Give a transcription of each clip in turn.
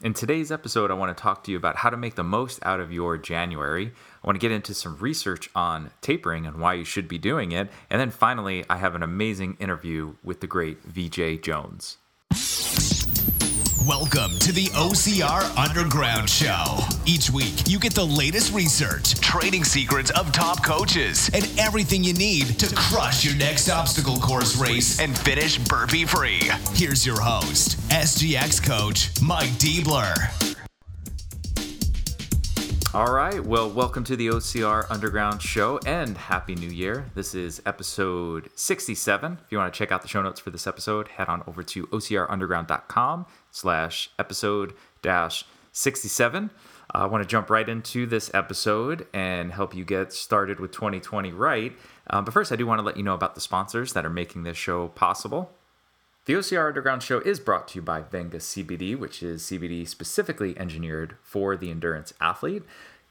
In today's episode, I want to talk to you about how to make the most out of your January. I want to get into some research on tapering and why you should be doing it. And then finally, I have an amazing interview with the great Veejay Jones. Welcome to the OCR Underground Show. Each week, you get the latest research, training secrets of top coaches, and everything you need to crush your next obstacle course race and finish burpee free. Here's your host, SGX coach Mike Diebler. All right. Well, welcome to the OCR Underground Show and Happy New Year. This is episode 67. If you want to check out the show notes for this episode, head on over to ocrunderground.com slash episode dash 67. I want to jump right into this episode and help you get started with 2020 right. Um, but first, I do want to let you know about the sponsors that are making this show possible. The OCR Underground Show is brought to you by Venga CBD, which is CBD specifically engineered for the endurance athlete.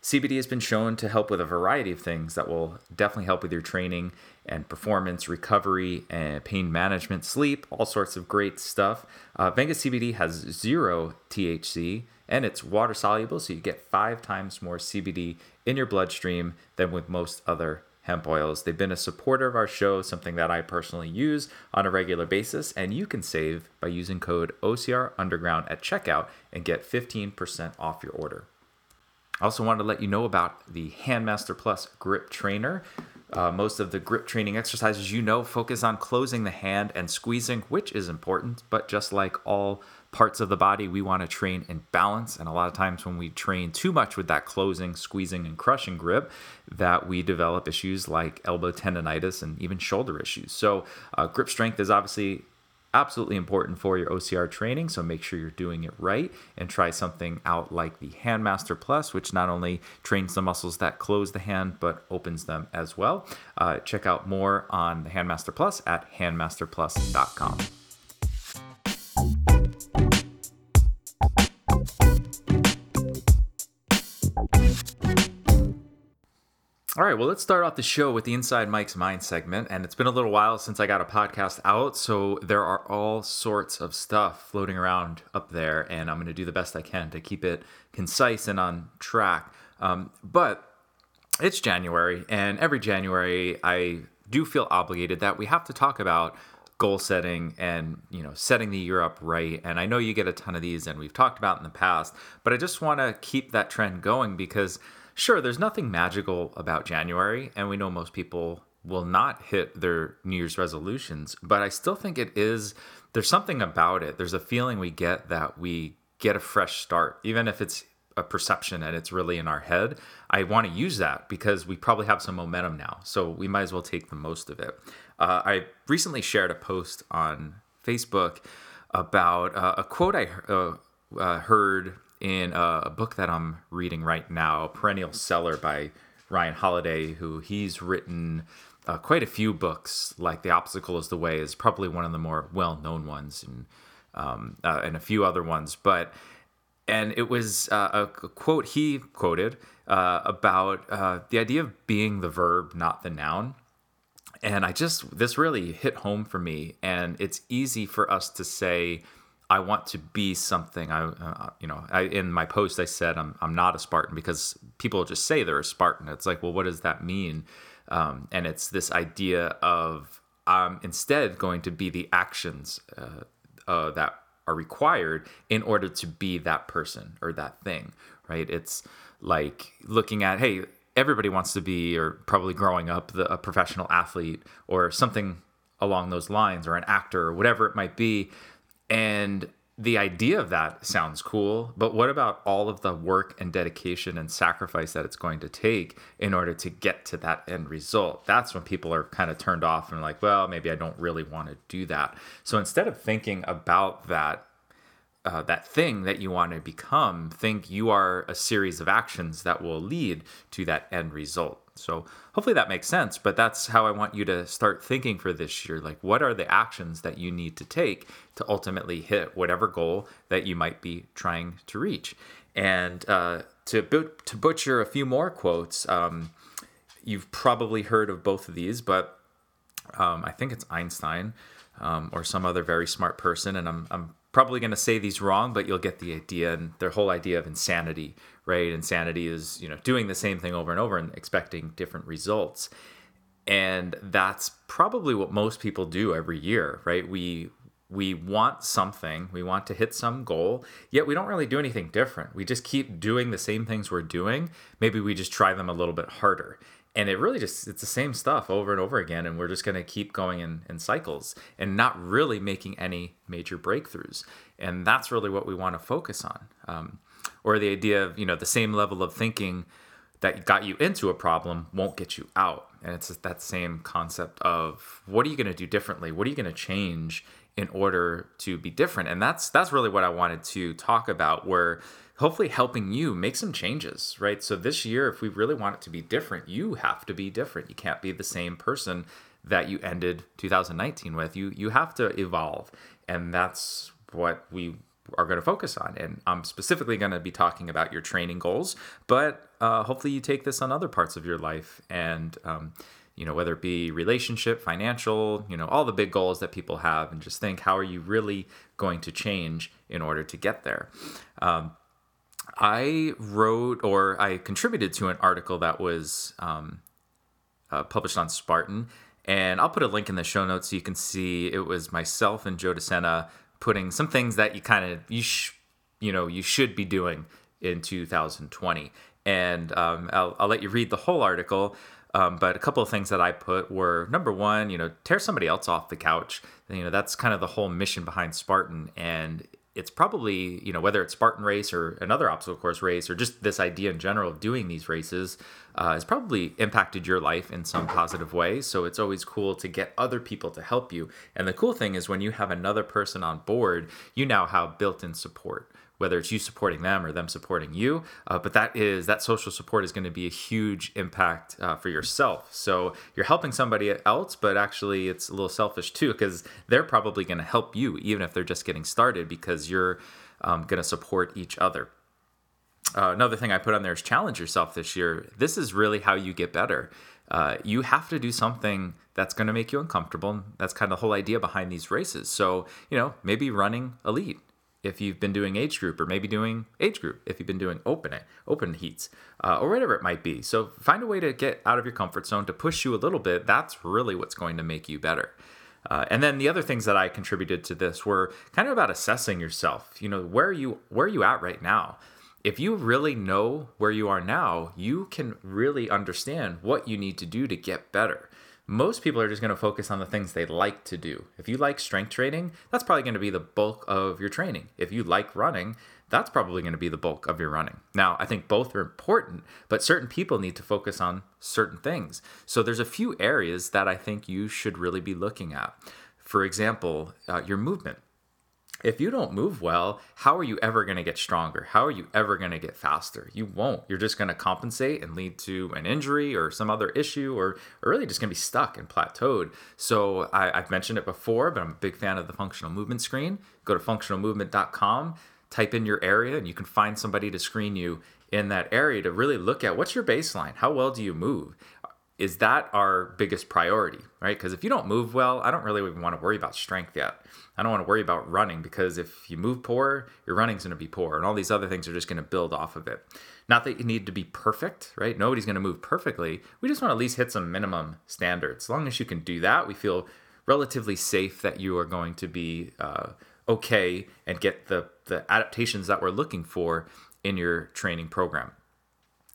CBD has been shown to help with a variety of things that will definitely help with your training and performance, recovery, and pain management, sleep, all sorts of great stuff. Uh, Venga CBD has zero THC and it's water soluble, so you get five times more CBD in your bloodstream than with most other hemp oils. They've been a supporter of our show, something that I personally use on a regular basis, and you can save by using code OCR Underground at checkout and get 15% off your order. I also wanted to let you know about the Handmaster Plus Grip Trainer. Uh, most of the grip training exercises you know focus on closing the hand and squeezing, which is important, but just like all parts of the body, we want to train in balance. And a lot of times when we train too much with that closing, squeezing, and crushing grip, that we develop issues like elbow tendonitis and even shoulder issues. So, uh, grip strength is obviously absolutely important for your OCR training. So make sure you're doing it right and try something out like the Handmaster Plus, which not only trains the muscles that close the hand, but opens them as well. Uh, check out more on the Handmaster Plus at handmasterplus.com. right, well, let's start off the show with the Inside Mike's Mind segment. And it's been a little while since I got a podcast out, so there are all sorts of stuff floating around up there, and I'm going to do the best I can to keep it concise and on track. Um, but it's January, and every January I do feel obligated that we have to talk about goal setting and you know setting the year up right and i know you get a ton of these and we've talked about in the past but i just want to keep that trend going because sure, there's nothing magical about January, and we know most people will not hit their New Year's resolutions, but I still think it is, there's something about it. There's a feeling we get that we get a fresh start, even if it's a perception and it's really in our head. I want to use that because we probably have some momentum now. So we might as well take the most of it. Uh, I recently shared a post on Facebook about uh, a quote I uh, uh heard in a book that I'm reading right now, Perennial Seller by Ryan Holiday, who he's written uh, quite a few books. Like The Obstacle is the Way is probably one of the more well-known ones, and um, uh, and a few other ones. But and it was uh, a quote he quoted uh, about uh, the idea of being the verb, not the noun. And I just this really hit home for me, and it's easy for us to say I want to be something. I, uh, you know, I, in my post I said I'm I'm not a Spartan because people just say they're a Spartan. It's like, well, what does that mean? Um, and it's this idea of I'm instead going to be the actions uh, uh, that are required in order to be that person or that thing, right? It's like looking at, hey, everybody wants to be, or probably growing up, the, a professional athlete or something along those lines, or an actor or whatever it might be and the idea of that sounds cool, but what about all of the work and dedication and sacrifice that it's going to take in order to get to that end result? That's when people are kind of turned off and like, well, maybe I don't really want to do that. So instead of thinking about that uh, that thing that you want to become, think you are a series of actions that will lead to that end result. So hopefully that makes sense, but that's how I want you to start thinking for this year. Like, what are the actions that you need to take to ultimately hit whatever goal that you might be trying to reach? And uh, to, but- to butcher a few more quotes, um, you've probably heard of both of these, but um, I think it's Einstein um, or some other very smart person, and I'm, I'm probably going to say these wrong, but you'll get the idea and their whole idea of insanity, right? Insanity is, you know, doing the same thing over and over and expecting different results. And that's probably what most people do every year, right? We we want something, we want to hit some goal, yet we don't really do anything different. We just keep doing the same things we're doing. Maybe we just try them a little bit harder and it really just it's the same stuff over and over again and we're just going to keep going in, in cycles and not really making any major breakthroughs and that's really what we want to focus on um, or the idea of you know the same level of thinking that got you into a problem won't get you out and it's that same concept of what are you going to do differently what are you going to change in order to be different and that's that's really what i wanted to talk about where hopefully helping you make some changes, right? So this year, if we really want it to be different, you have to be different. You can't be the same person that you ended 2019 with. You you have to evolve, and that's what we are going to focus on. And I'm specifically going to be talking about your training goals, but uh, hopefully you take this on other parts of your life and. Um, you know whether it be relationship financial you know all the big goals that people have and just think how are you really going to change in order to get there um, I wrote or I contributed to an article that was um, uh, published on Spartan, and I'll put a link in the show notes so you can see it was myself and Joe DeSena putting some things that you kind of you sh- you know you should be doing in 2020, and um, I'll, I'll let you read the whole article. Um, but a couple of things that I put were number one, you know, tear somebody else off the couch. You know, that's kind of the whole mission behind Spartan, and it's probably you know whether it's Spartan race or another obstacle course race or just this idea in general of doing these races uh, has probably impacted your life in some positive way. So it's always cool to get other people to help you. And the cool thing is when you have another person on board, you now have built-in support whether it's you supporting them or them supporting you. Uh, but that is that social support is going to be a huge impact uh, for yourself. So you're helping somebody else, but actually it's a little selfish too because they're probably going to help you even if they're just getting started because you're um, going to support each other. Uh, another thing I put on there is challenge yourself this year. This is really how you get better. Uh, you have to do something that's going to make you uncomfortable. That's kind of the whole idea behind these races. So, you know, maybe running elite if you've been doing age group or maybe doing age group if you've been doing open open heats uh, or whatever it might be so find a way to get out of your comfort zone to push you a little bit that's really what's going to make you better uh, and then the other things that i contributed to this were kind of about assessing yourself you know where are you where are you at right now if you really know where you are now you can really understand what you need to do to get better most people are just going to focus on the things they like to do. If you like strength training, that's probably going to be the bulk of your training. If you like running, that's probably going to be the bulk of your running. Now, I think both are important, but certain people need to focus on certain things. So there's a few areas that I think you should really be looking at. For example, uh, your movement if you don't move well, how are you ever going to get stronger? How are you ever going to get faster? You won't. You're just going to compensate and lead to an injury or some other issue, or, or really just going to be stuck and plateaued. So I, have mentioned it before, but I'm a big fan of the functional movement screen. Go to functionalmovement.com, type in your area, and you can find somebody to screen you in that area to really look at what's your baseline? How well do you move? Is that our biggest priority, right? Because if you don't move well, I don't really even want to worry about strength yet. I don't want to worry about running because if you move poor, your running's going to be poor, and all these other things are just going to build off of it. Not that you need to be perfect, right? Nobody's going to move perfectly. We just want to at least hit some minimum standards. As long as you can do that, we feel relatively safe that you are going to be uh, okay and get the the adaptations that we're looking for in your training program.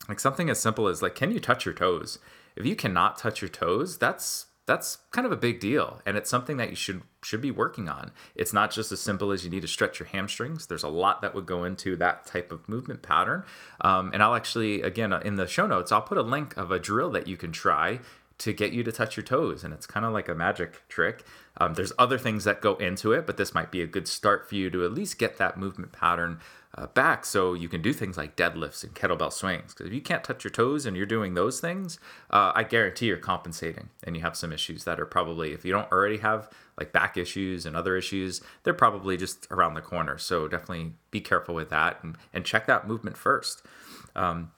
Like something as simple as like, can you touch your toes? If you cannot touch your toes, that's that's kind of a big deal. And it's something that you should should be working on. It's not just as simple as you need to stretch your hamstrings. There's a lot that would go into that type of movement pattern. Um, and i'll actually again uh, in the show notes i'll put a link of a drill that you can try to get you to touch your toes. And it's kind of like a magic trick. Um, there's other things that go into it but this might be a good start for you to at least get that movement pattern uh, back so you can do things like deadlifts and kettlebell swings. Because if you can't touch your toes and you're doing those things, uh, I guarantee you're compensating and you have some issues that are probably, if you don't already have like back issues and other issues, they're probably just around the corner. So definitely be careful with that and, and check that movement first. Um,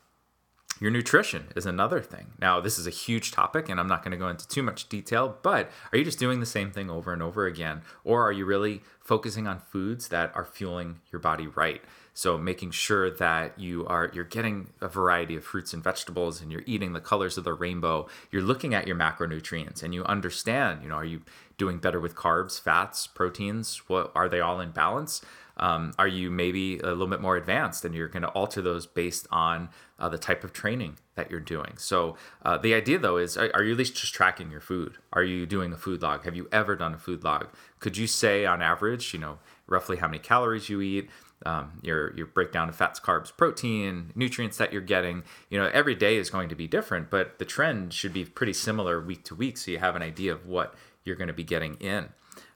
your nutrition is another thing. Now, this is a huge topic, and I'm not going to go into too much detail, but are you just doing the same thing over and over again? Or are you really focusing on foods that are fueling your body right? So making sure that you are you're getting a variety of fruits and vegetables and you're eating the colors of the rainbow. You're looking at your macronutrients and you understand, you know, are you doing better with carbs, fats, proteins? What are they all in balance? Um, are you maybe a little bit more advanced and you're going to alter those based on uh, the type of training that you're doing? So, uh, the idea though is are, are, you at least just tracking your food? Are you doing a food log? Have you ever done a food log? Could you say on average, you know, roughly how many calories you eat? Um, your your breakdown of fats, carbs, protein, nutrients that you're getting. You know, every day is going to be different, but the trend should be pretty similar week to week, so you have an idea of what you're going to be getting in.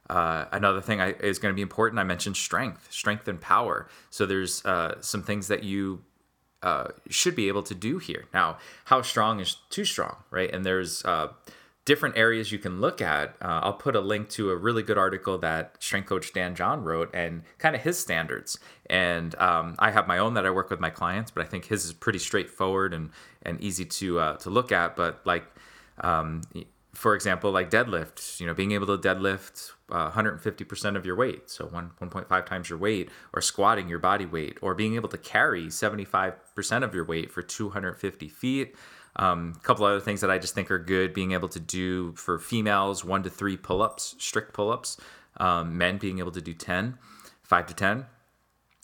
Uh, another thing I, is going to be important. I mentioned strength, strength and power. So there's uh, some things that you uh, should be able to do here. Now, how strong is too strong, right? And there's uh, different areas you can look at. Uh, I'll put a link to a really good article that strength coach Dan John wrote and kind of his standards. And um, I have my own that I work with my clients, but I think his is pretty straightforward and and easy to uh, to look at. But like um, for example, like deadlift, you know, being able to deadlift uh, 150% of your weight, so one 1.5 times your weight, or squatting your body weight, or being able to carry 75% of your weight for 250 feet. A um, couple other things that I just think are good being able to do for females one to three pull ups, strict pull ups, um, men being able to do 10, 5 to 10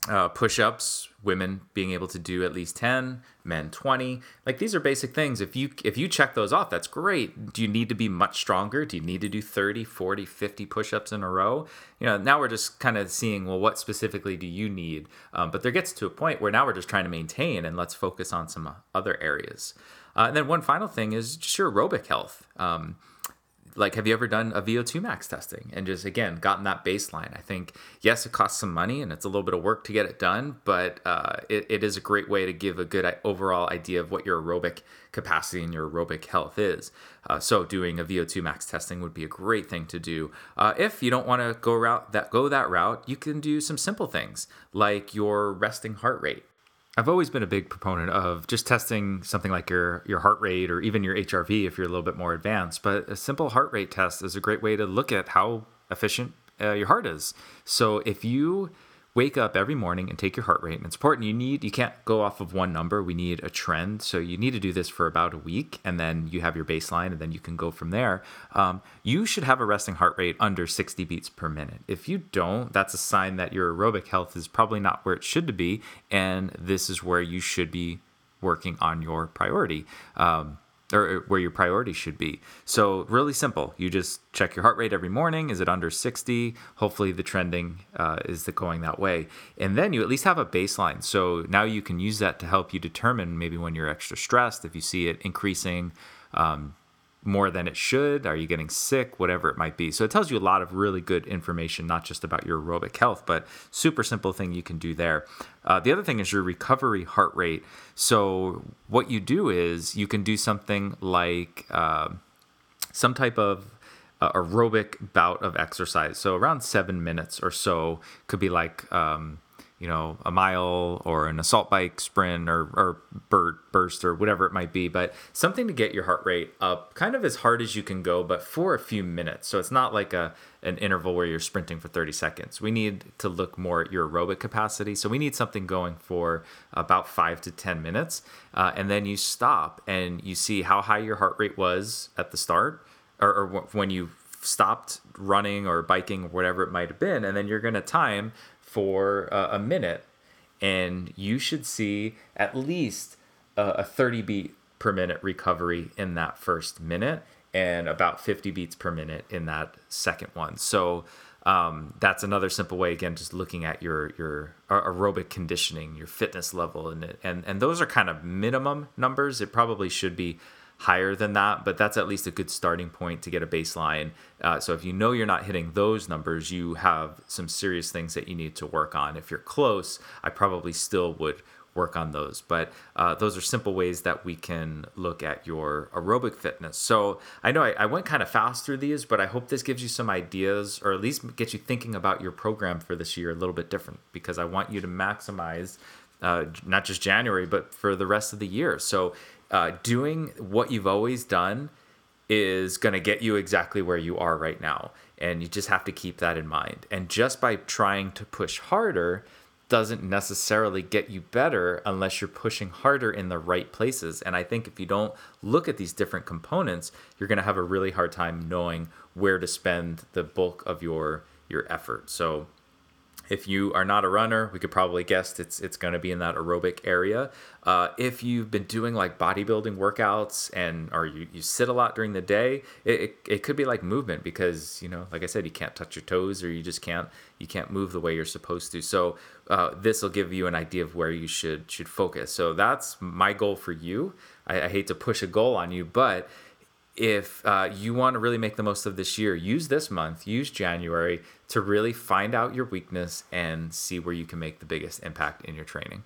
uh, push-ups women being able to do at least 10 men 20 like these are basic things. If you if you check those off that's great. Do you need to be much stronger? Do you need to do 30 40 50 push-ups in a row? You know now we're just kind of seeing well what specifically do you need? Um, but there gets to a point where now we're just trying to maintain and let's focus on some other areas uh, and then one final thing is just your aerobic health um, like have you ever done a VO2 max testing and just again gotten that baseline? I think yes, it costs some money and it's a little bit of work to get it done, but uh, it, it is a great way to give a good overall idea of what your aerobic capacity and your aerobic health is. Uh, so doing a VO2 max testing would be a great thing to do. Uh, if you don't want to go route that go that route, you can do some simple things like your resting heart rate. I've always been a big proponent of just testing something like your your heart rate or even your HRV if you're a little bit more advanced. But a simple heart rate test is a great way to look at how efficient uh, your heart is. So if you wake up every morning and take your heart rate and it's important. You need you can't go off of one number. We need a trend. So you need to do this for about a week and then you have your baseline and then you can go from there. Um, you should have a resting heart rate under 60 beats per minute. If you don't that's a sign that your aerobic health is probably not where it should be and this is where you should be working on your priority. Um, or where your priority should be. So, really simple. You just check your heart rate every morning. Is it under 60? Hopefully, the trending uh, is going that way. And then you at least have a baseline. So, now you can use that to help you determine maybe when you're extra stressed, if you see it increasing. Um, more than it should? Are you getting sick? Whatever it might be. So it tells you a lot of really good information, not just about your aerobic health, but super simple thing you can do there. Uh, the other thing is your recovery heart rate. So what you do is you can do something like uh, some type of uh, aerobic bout of exercise. So around seven minutes or so could be like. Um, you know, a mile or an assault bike sprint or, or bird burst or whatever it might be, but something to get your heart rate up kind of as hard as you can go, but for a few minutes. So it's not like a an interval where you're sprinting for 30 seconds. We need to look more at your aerobic capacity. So we need something going for about five to 10 minutes. Uh, and then you stop and you see how high your heart rate was at the start or, or when you stopped running or biking or whatever it might have been. And then you're going to time for uh, a minute, and you should see at least uh, a 30 beat per minute recovery in that first minute and about 50 beats per minute in that second one. So um, that's another simple way. Again, just looking at your your aerobic conditioning, your fitness level, and and and those are kind of minimum numbers. It probably should be higher than that, but that's at least a good starting point to get a baseline. Uh, so if you know you're not hitting those numbers, you have some serious things that you need to work on. If you're close, I probably still would work on those. But uh, those are simple ways that we can look at your aerobic fitness. So I know I, I, went kind of fast through these, but I hope this gives you some ideas or at least get you thinking about your program for this year a little bit different because I want you to maximize uh, not just January, but for the rest of the year. So, uh, doing what you've always done is going to get you exactly where you are right now. And you just have to keep that in mind. And just by trying to push harder doesn't necessarily get you better unless you're pushing harder in the right places. And I think if you don't look at these different components, you're going to have a really hard time knowing where to spend the bulk of your your effort. So if you are not a runner, we could probably guess it's it's going to be in that aerobic area. Uh, if you've been doing like bodybuilding workouts and or you, you sit a lot during the day, it, it, it could be like movement because you know, like I said, you can't touch your toes or you just can't you can't move the way you're supposed to. So uh, this will give you an idea of where you should should focus. So that's my goal for you. I, I hate to push a goal on you, but if uh, you want to really make the most of this year, use this month, use January to really find out your weakness and see where you can make the biggest impact in your training.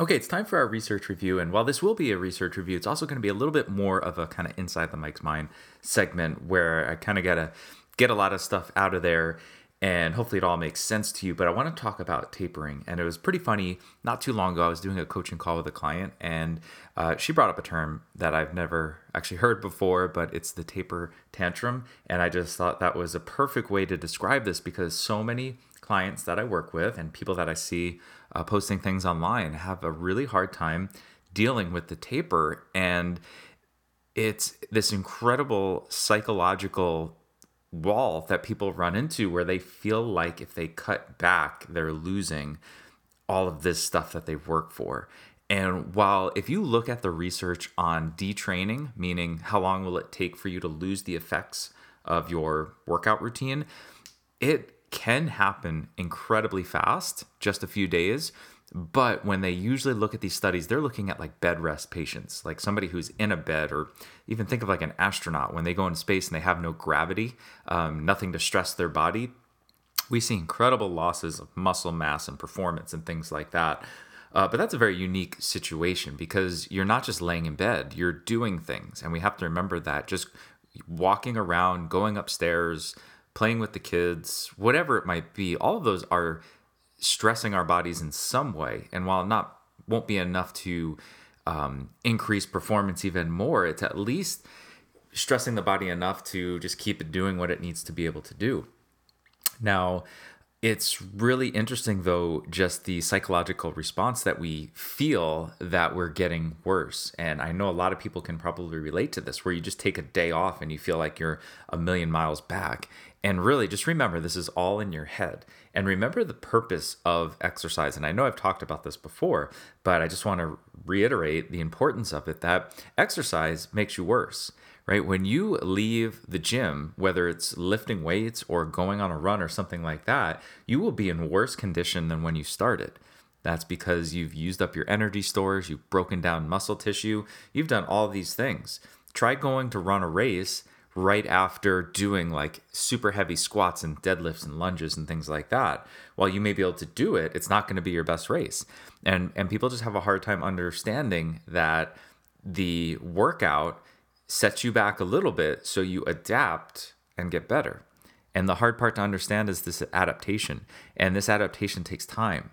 Okay, it's time for our research review. And while this will be a research review, it's also going to be a little bit more of a kind of inside the Mike's mind segment where I kind of got to get a lot of stuff out of there and hopefully it all makes sense to you. But I want to talk about tapering. And it was pretty funny. Not too long ago, I was doing a coaching call with a client, and uh, she brought up a term that I've never actually heard before, but it's the taper tantrum. And I just thought that was a perfect way to describe this because so many clients that I work with and people that I see uh, posting things online have a really hard time dealing with the taper. And it's this incredible psychological wall that people run into where they feel like if they cut back, they're losing all of this stuff that they've worked for. And while if you look at the research on detraining, meaning how long will it take for you to lose the effects of your workout routine, it can happen incredibly fast, just a few days. But when they usually look at these studies, they're looking at like bed rest patients, like somebody who's in a bed, or even think of like an astronaut when they go into space and they have no gravity, um, nothing to stress their body. We see incredible losses of muscle mass and performance and things like that. Uh, but that's a very unique situation because you're not just laying in bed, you're doing things. And we have to remember that just walking around, going upstairs, playing with the kids, whatever it might be, all of those are stressing our bodies in some way. And while not won't be enough to um, increase performance even more, it's at least stressing the body enough to just keep it doing what it needs to be able to do. Now, it's really interesting though just the psychological response that we feel that we're getting worse and i know a lot of people can probably relate to this where you just take a day off and you feel like you're a million miles back and really, just remember this is all in your head. And remember the purpose of exercise. And I know I've talked about this before, but I just want to reiterate the importance of it that exercise makes you worse, right? When you leave the gym, whether it's lifting weights or going on a run or something like that, you will be in worse condition than when you started. That's because you've used up your energy stores, you've broken down muscle tissue, you've done all these things. Try going to run a race right after doing like super heavy squats and deadlifts and lunges and things like that while you may be able to do it it's not going to be your best race. And and people just have a hard time understanding that the workout sets you back a little bit so you adapt and get better. And the hard part to understand is this adaptation. And this adaptation takes time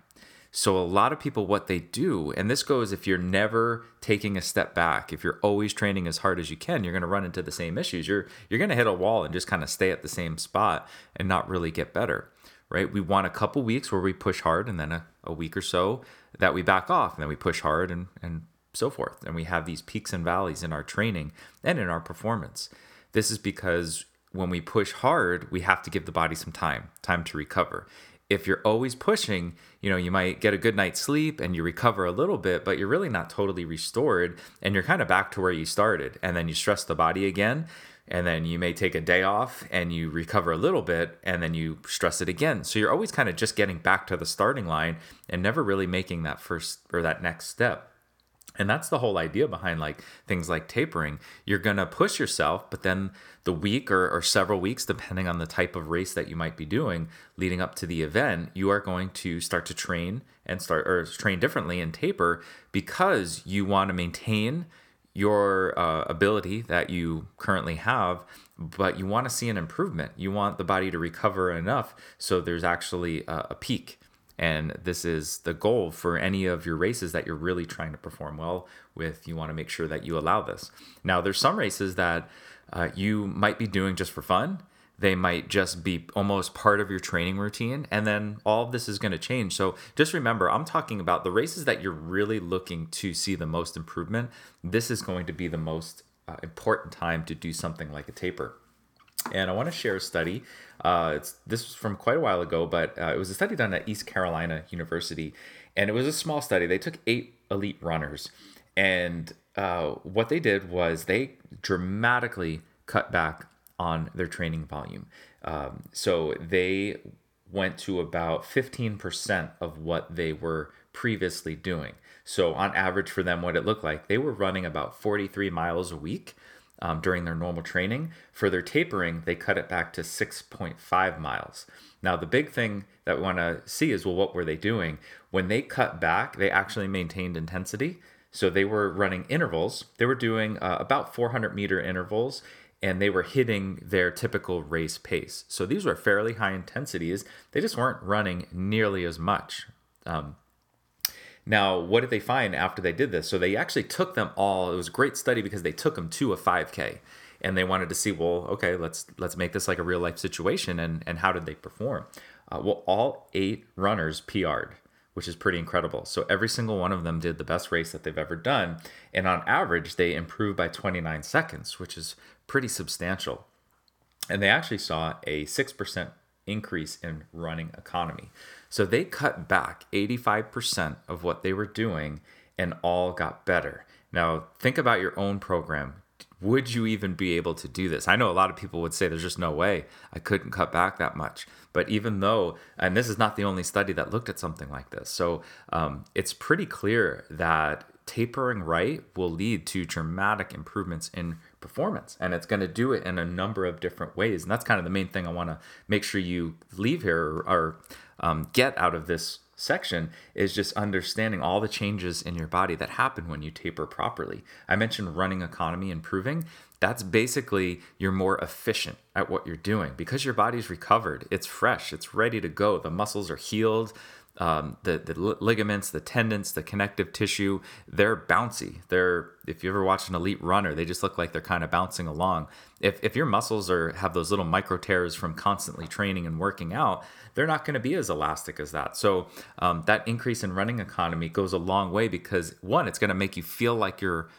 so, a lot of people, what they do, and this goes if you're never taking a step back, if you're always training as hard as you can, you're going to run into the same issues. You're, you're going to hit a wall and just kind of stay at the same spot and not really get better, right? We want a couple weeks where we push hard and then a, a week or so that we back off and then we push hard and, and so forth. And we have these peaks and valleys in our training and in our performance. This is because when we push hard, we have to give the body some time, time to recover if you're always pushing, you know, you might get a good night's sleep and you recover a little bit, but you're really not totally restored and you're kind of back to where you started. And then you stress the body again. And then you may take a day off and you recover a little bit and then you stress it again. So you're always kind of just getting back to the starting line and never really making that first or that next step. And that's the whole idea behind like things like tapering. You're gonna push yourself, but then the week or, or, several weeks, depending on the type of race that you might be doing leading up to the event, you are going to start to train and start or train differently and taper because you want to maintain your uh, ability that you currently have, but you want to see an improvement. You want the body to recover enough so there's actually a, a peak. And this is the goal for any of your races that you're really trying to perform well with. You want to make sure that you allow this. Now, there's some races that uh, you might be doing just for fun they might just be almost part of your training routine and then all of this is going to change so just remember i'm talking about the races that you're really looking to see the most improvement this is going to be the most uh, important time to do something like a taper and I want to share a study. Uh, it's this was from quite a while ago, but uh, it was a study done at East Carolina University, and it was a small study. They took eight elite runners, and uh, what they did was they dramatically cut back on their training volume. Um, so they went to about 15% of what they were previously doing. So, on average, for them, what it looked like, they were running about 43 miles a week um, during their normal training. For their tapering, they cut it back to 6.5 miles. Now, the big thing that we want to see is well, what were they doing? When they cut back, they actually maintained intensity. So they were running intervals. They were doing uh, about 400 meter intervals and they were hitting their typical race pace. So these were fairly high intensities. They just weren't running nearly as much. Um, now, what did they find after they did this? So they actually took them all. It was a great study because they took them to a 5K, and they wanted to see, well, okay, let's let's make this like a real life situation, and and how did they perform? Uh, well, all eight runners PR'd which is pretty incredible. So every single one of them did the best race that they've ever done. And on average, they improved by 29 seconds, which is pretty substantial. And they actually saw a 6% increase in running economy. So they cut back 85% of what they were doing and all got better. Now, think about your own program. Would you even be able to do this? I know a lot of people would say there's just no way I couldn't cut back that much. But even though, and this is not the only study that looked at something like this, so um, it's pretty clear that tapering right will lead to dramatic improvements in performance and it's going to do it in a number of different ways and that's kind of the main thing i want to make sure you leave here or, or um, get out of this section is just understanding all the changes in your body that happen when you taper properly. I mentioned running economy improving that's basically you're more efficient at what you're doing. Because your body's recovered it's fresh it's ready to go. The muscles are healed um, the the ligaments, the tendons, the connective tissue, they're bouncy. They're if you ever watch an elite runner, they just look like they're kind of bouncing along. If if your muscles are have those little micro tears from constantly training and working out, they're not going to be as elastic as that. So um, that increase in running economy goes a long way because one, it's going to make you feel like you're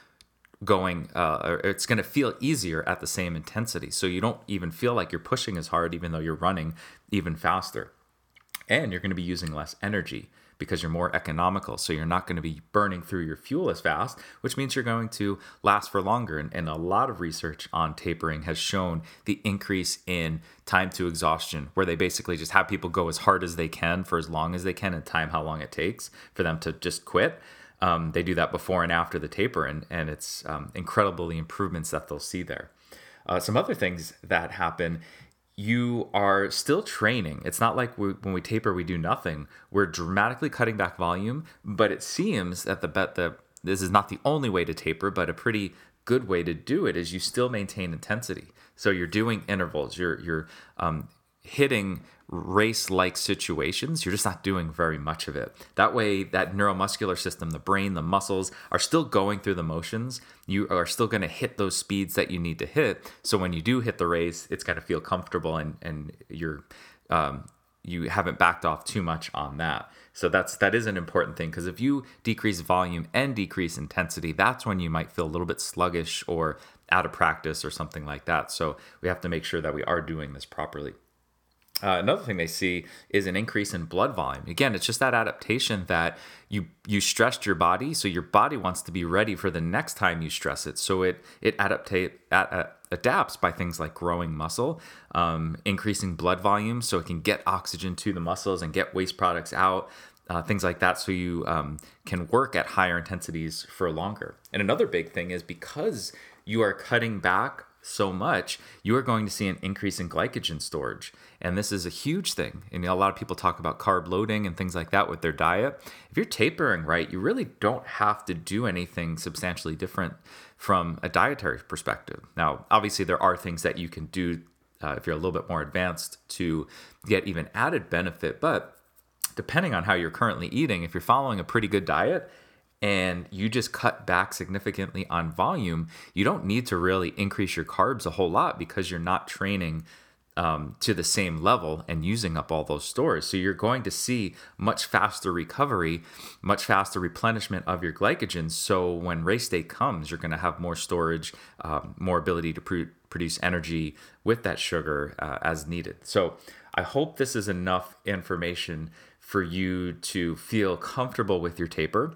going uh, it's going to feel easier at the same intensity so you don't even feel like you're pushing as hard even though you're running even faster and you're going to be using less energy because you're more economical. So you're not going to be burning through your fuel as fast, which means you're going to last for longer. And, and, a lot of research on tapering has shown the increase in time to exhaustion, where they basically just have people go as hard as they can for as long as they can and time how long it takes for them to just quit. Um, they do that before and after the taper, and, and it's um, incredible the improvements that they'll see there. Uh, some other things that happen you are still training. It's not like we, when we taper, we do nothing. We're dramatically cutting back volume, but it seems that the bet that this is not the only way to taper, but a pretty good way to do it is you still maintain intensity. So you're doing intervals. You're you're um, hitting race like situations, you're just not doing very much of it. That way, that neuromuscular system, the brain, the muscles are still going through the motions. You are still going to hit those speeds that you need to hit. So when you do hit the race, it's going to feel comfortable and, and you're, um, you haven't backed off too much on that. So that's that is an important thing because if you decrease volume and decrease intensity, that's when you might feel a little bit sluggish or out of practice or something like that. So we have to make sure that we are doing this properly. Uh, another thing they see is an increase in blood volume. Again, it's just that adaptation that you you stressed your body, so your body wants to be ready for the next time you stress it. So it it adaptate adapts by things like growing muscle, um, increasing blood volume, so it can get oxygen to the muscles and get waste products out. Uh, things like that, so you um, can work at higher intensities for longer. And another big thing is because you are cutting back so much, you are going to see an increase in glycogen storage. And this is a huge thing. And a lot of people talk about carb loading and things like that with their diet. If you're tapering right, you really don't have to do anything substantially different from a dietary perspective. Now, obviously, there are things that you can do uh, if you're a little bit more advanced to get even added benefit. But depending on how you're currently eating, if you're following a pretty good diet, and you just cut back significantly on volume, you don't need to really increase your carbs a whole lot because you're not training um, to the same level and using up all those stores. So you're going to see much faster recovery, much faster replenishment of your glycogen. So when race day comes, you're going to have more storage, um, more ability to pr- produce energy with that sugar uh, as needed. So I hope this is enough information for you to feel comfortable with your taper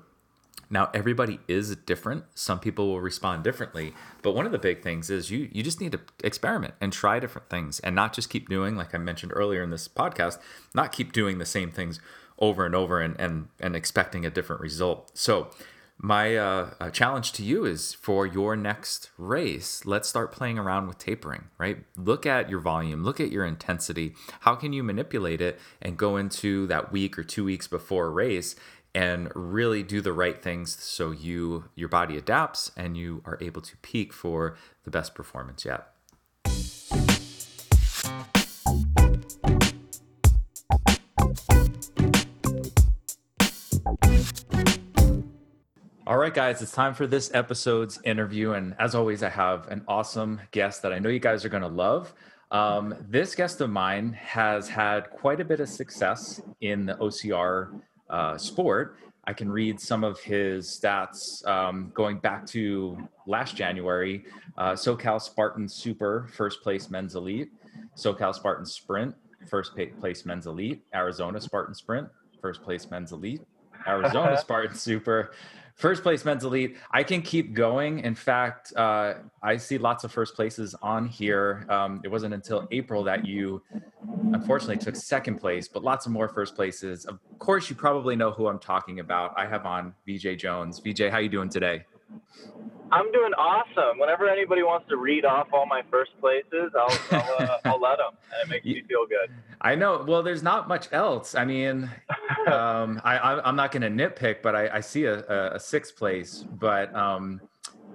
now everybody is different. Some people will respond differently, but one of the big things is you you just need to experiment and try different things and not just keep doing like I mentioned earlier in this podcast, not keep doing the same things over and over and and and expecting a different result. So my uh, challenge to you is for your next race, let's start playing around with tapering, right? Look at your volume, look at your intensity. How can you manipulate it and go into that week or two weeks before a race and really do the right things so you your body adapts and you are able to peak for the best performance yet. All right, guys, it's time for this episode's interview. And as always, I have an awesome guest that I know you guys are going to love. Um, this guest of mine has had quite a bit of success in the OCR uh, sport, I can read some of his stats um, going back to last January. Uh, SoCal Spartan Super, first place men's elite. SoCal Spartan Sprint, first place men's elite. Arizona Spartan Sprint, first place men's elite. Arizona Spartan Super, First place men's elite. I can keep going. In fact, uh, I see lots of first places on here. Um, it wasn't until April that you unfortunately took second place, but lots of more first places. Of course, you probably know who I'm talking about. I have on Veejay Jones. Veejay, how you doing today? I'm doing awesome. Whenever anybody wants to read off all my first places, I'll I'll, uh, I'll let them, and it makes me feel good. I know. Well, there's not much else. I mean, um, I, am not going to nitpick, but I, I see a, a, sixth place. But um,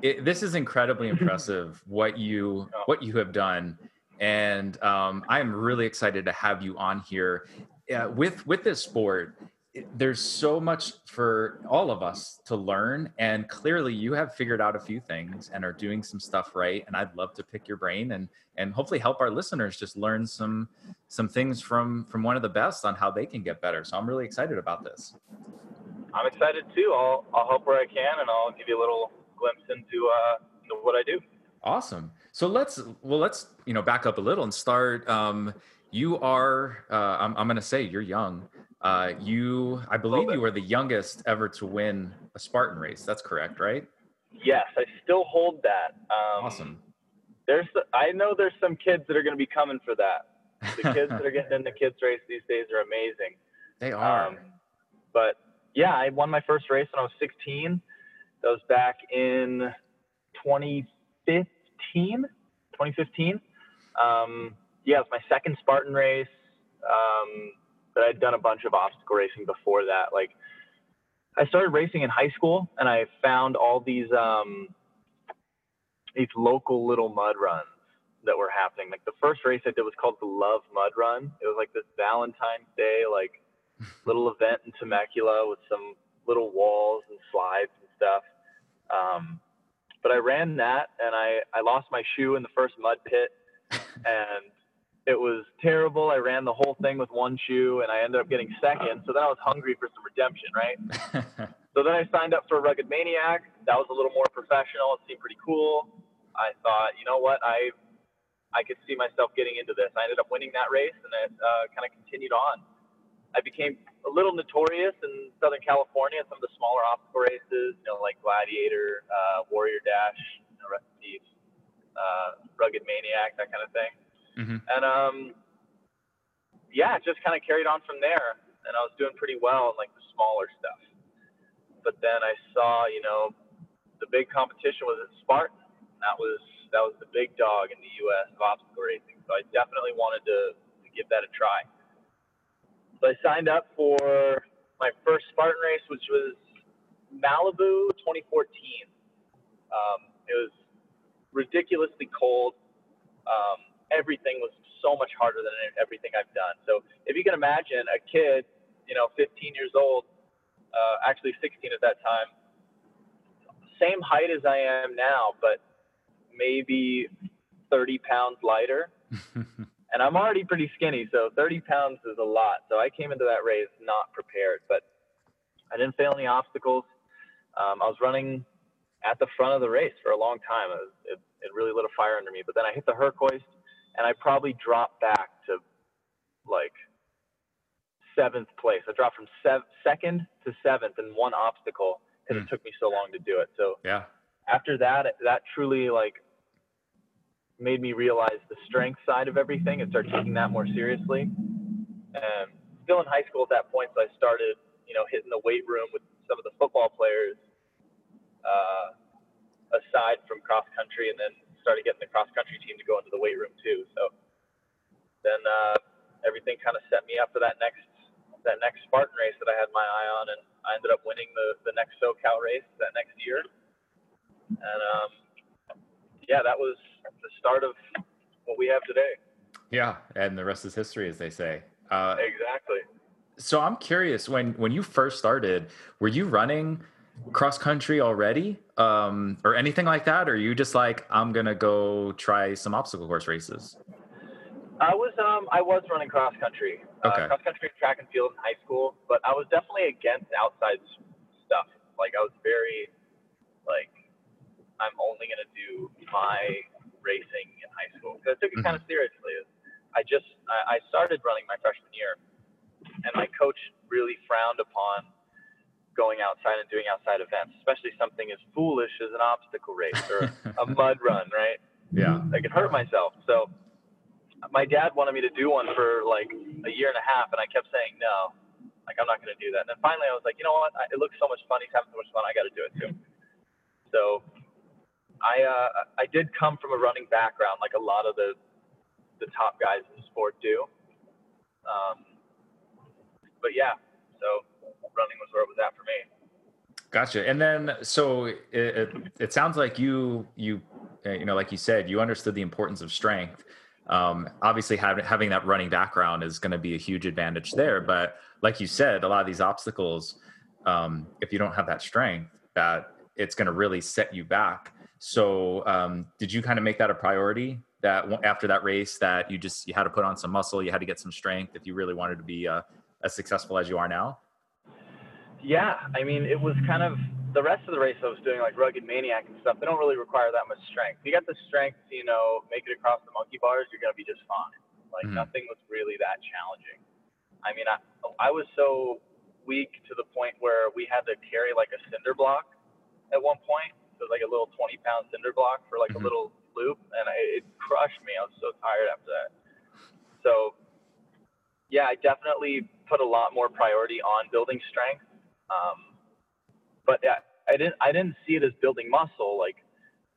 it, this is incredibly impressive what you what you have done, and um, I am really excited to have you on here uh, with with this sport there's so much for all of us to learn and clearly you have figured out a few things and are doing some stuff right and i'd love to pick your brain and and hopefully help our listeners just learn some some things from from one of the best on how they can get better. So i'm really excited about this. I'm excited too. I'll i'll help where i can and i'll give you a little glimpse into uh into what i do. Awesome. So let's well let's you know back up a little and start um you are uh, I'm, I'm going to say you're young uh, you, I believe you were the youngest ever to win a Spartan race. That's correct, right? Yes, I still hold that. Um, awesome. There's, I know there's some kids that are going to be coming for that. The kids that are getting in the kids race these days are amazing. They are. Um, but yeah, I won my first race when I was 16. That was back in 2015. 2015. Um, yeah, it was my second Spartan race. Um, but I'd done a bunch of obstacle racing before that. Like I started racing in high school and I found all these um, these local little mud runs that were happening. Like the first race I did was called the Love Mud Run. It was like this Valentine's Day like little event in Temecula with some little walls and slides and stuff. Um, but I ran that and I, I lost my shoe in the first mud pit and it was terrible. I ran the whole thing with one shoe and I ended up getting second. So then I was hungry for some redemption, right? so then I signed up for Rugged Maniac. That was a little more professional. It seemed pretty cool. I thought, you know what? I I could see myself getting into this. I ended up winning that race and it uh, kind of continued on. I became a little notorious in Southern California at some of the smaller obstacle races, you know, like Gladiator, uh, Warrior Dash, you know, Recipe, uh, Rugged Maniac, that kind of thing. Mm-hmm. And um, yeah, just kind of carried on from there. And I was doing pretty well in like the smaller stuff. But then I saw, you know, the big competition was at Spartan. That was that was the big dog in the U.S. of obstacle racing. So I definitely wanted to, to give that a try. So I signed up for my first Spartan race, which was Malibu 2014. Um, it was ridiculously cold. Um, everything was so much harder than everything I've done. So if you can imagine a kid, you know, 15 years old, uh, actually 16 at that time, same height as I am now, but maybe 30 pounds lighter. and I'm already pretty skinny, so 30 pounds is a lot. So I came into that race not prepared, but I didn't fail any obstacles. Um, I was running at the front of the race for a long time. It, was, it, it really lit a fire under me. But then I hit the Herc hoist, and I probably dropped back to like seventh place. I dropped from sev- second to seventh in one obstacle because mm. it hmm. took me so long to do it. So yeah, after that, that truly like made me realize the strength side of everything and start taking that more seriously. And still in high school at that point, so I started, you know, hitting the weight room with some of the football players, uh, aside from cross country, and then started getting the cross country team to go into the weight room too. So then uh, everything kind of set me up for that next that next Spartan race that I had my eye on, and I ended up winning the the next SoCal race that next year. And um, yeah, that was the start of what we have today. Yeah, and the rest is history, as they say. Uh, exactly. So I'm curious when when you first started, were you running cross country already, um, or anything like that, or you just like I'm gonna go try some obstacle course races? I was um I was running cross country, uh, okay. uh, cross country track and field in high school, but I was definitely against outside stuff. Like I was very like I'm only going to do my racing in high school because I took it mm-hmm. kind of seriously. I just I started running my freshman year, and my coach really frowned upon going outside and doing outside events, especially something as foolish as an obstacle race or a mud run, right? Yeah, I could hurt myself. So my dad wanted me to do one for like a year and a half, and I kept saying no. Like I'm not going to do that. And then finally, I was like, you know what? It looks so much fun. He's having so much fun. I got to do it too. So I uh, I did come from a running background, like a lot of the the top guys in the sport do. Um, but yeah, so running was where it was at for me. Gotcha. And then, so it, it, it sounds like you you uh, you know, like you said, you understood the importance of strength. Um, obviously, having having that running background is going to be a huge advantage there. But like you said, a lot of these obstacles, um, if you don't have that strength, that it's going to really set you back. So, um, did you kind of make that a priority that after that race that you just you had to put on some muscle, you had to get some strength if you really wanted to be uh, as successful as you are now? Yeah, I mean, it was kind of the rest of the race I was doing like rugged maniac and stuff. They don't really require that much strength. If You got the strength, to, you know, make it across the monkey bars, you're gonna be just fine. Like mm-hmm. nothing was really that challenging. I mean, I I was so weak to the point where we had to carry like a cinder block at one point It was like a little 20 pound cinder block for like mm-hmm. a little loop, and I, it crushed me. I was so tired after that. So, yeah, I definitely put a lot more priority on building strength. Um, but yeah, I didn't I didn't see it as building muscle, like